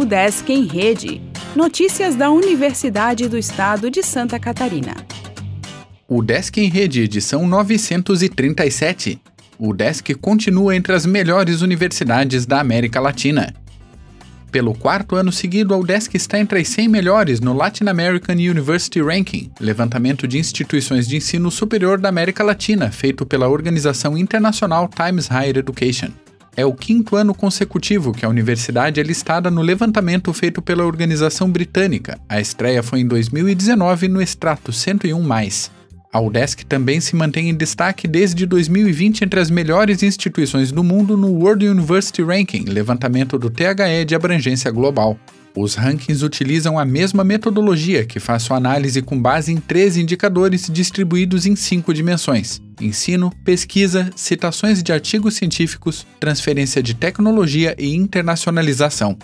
O Desk em Rede. Notícias da Universidade do Estado de Santa Catarina. O Desk em Rede, edição 937. O Desk continua entre as melhores universidades da América Latina. Pelo quarto ano seguido, a UDESC está entre as 100 melhores no Latin American University Ranking, levantamento de instituições de ensino superior da América Latina, feito pela organização internacional Times Higher Education. É o quinto ano consecutivo que a universidade é listada no levantamento feito pela organização britânica. A estreia foi em 2019 no extrato 101+. A UDESC também se mantém em destaque desde 2020 entre as melhores instituições do mundo no World University Ranking, levantamento do THE de abrangência global. Os rankings utilizam a mesma metodologia, que faz sua análise com base em três indicadores distribuídos em cinco dimensões: ensino, pesquisa, citações de artigos científicos, transferência de tecnologia e internacionalização.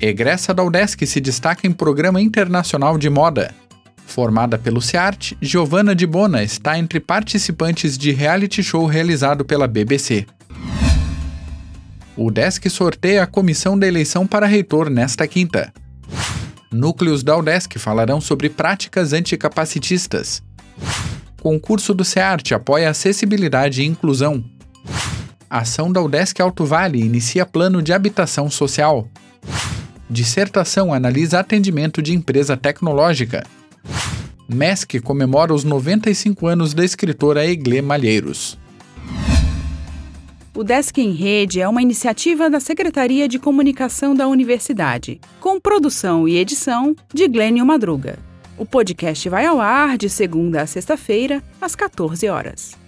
Egressa da UDESC se destaca em programa internacional de moda. Formada pelo SEART, Giovanna de Bona está entre participantes de reality show realizado pela BBC. O DESC sorteia a comissão da eleição para reitor nesta quinta. Núcleos da UDESC falarão sobre práticas anticapacitistas. Concurso do SEART apoia acessibilidade e inclusão. Ação da UDESC Alto Vale inicia plano de habitação social. Dissertação analisa atendimento de empresa tecnológica. MESC comemora os 95 anos da escritora Eglê Malheiros. O Desk em Rede é uma iniciativa da Secretaria de Comunicação da Universidade, com produção e edição de Glênio Madruga. O podcast vai ao ar de segunda a sexta-feira, às 14 horas.